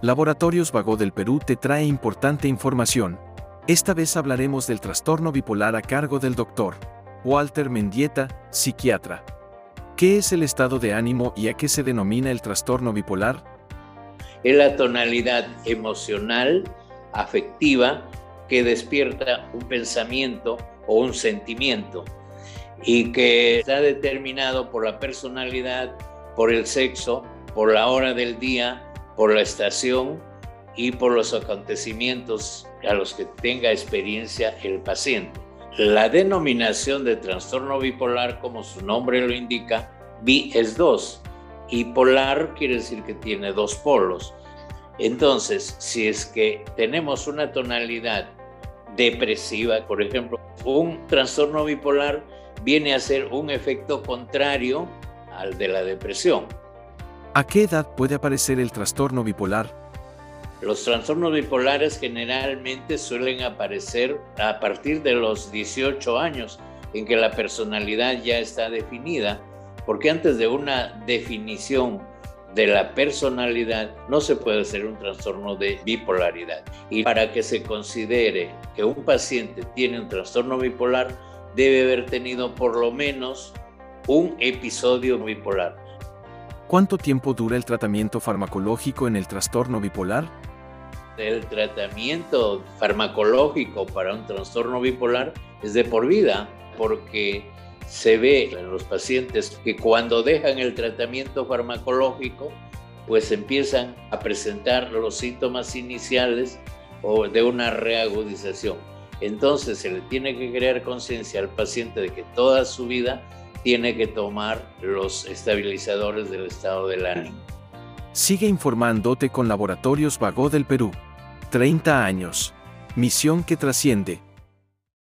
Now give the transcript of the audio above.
Laboratorios Vago del Perú te trae importante información. Esta vez hablaremos del trastorno bipolar a cargo del doctor Walter Mendieta, psiquiatra. ¿Qué es el estado de ánimo y a qué se denomina el trastorno bipolar? Es la tonalidad emocional, afectiva, que despierta un pensamiento o un sentimiento y que está determinado por la personalidad, por el sexo, por la hora del día, por la estación y por los acontecimientos a los que tenga experiencia el paciente. La denominación de trastorno bipolar, como su nombre lo indica, bi es dos y polar quiere decir que tiene dos polos. Entonces, si es que tenemos una tonalidad depresiva, por ejemplo, un trastorno bipolar viene a ser un efecto contrario al de la depresión. ¿A qué edad puede aparecer el trastorno bipolar? Los trastornos bipolares generalmente suelen aparecer a partir de los 18 años, en que la personalidad ya está definida, porque antes de una definición de la personalidad no se puede hacer un trastorno de bipolaridad. Y para que se considere que un paciente tiene un trastorno bipolar, debe haber tenido por lo menos un episodio bipolar. ¿Cuánto tiempo dura el tratamiento farmacológico en el trastorno bipolar? El tratamiento farmacológico para un trastorno bipolar es de por vida, porque se ve en los pacientes que cuando dejan el tratamiento farmacológico, pues empiezan a presentar los síntomas iniciales o de una reagudización. Entonces se le tiene que crear conciencia al paciente de que toda su vida tiene que tomar los estabilizadores del estado del ánimo. Sigue informándote con Laboratorios Vago del Perú. 30 años. Misión que trasciende.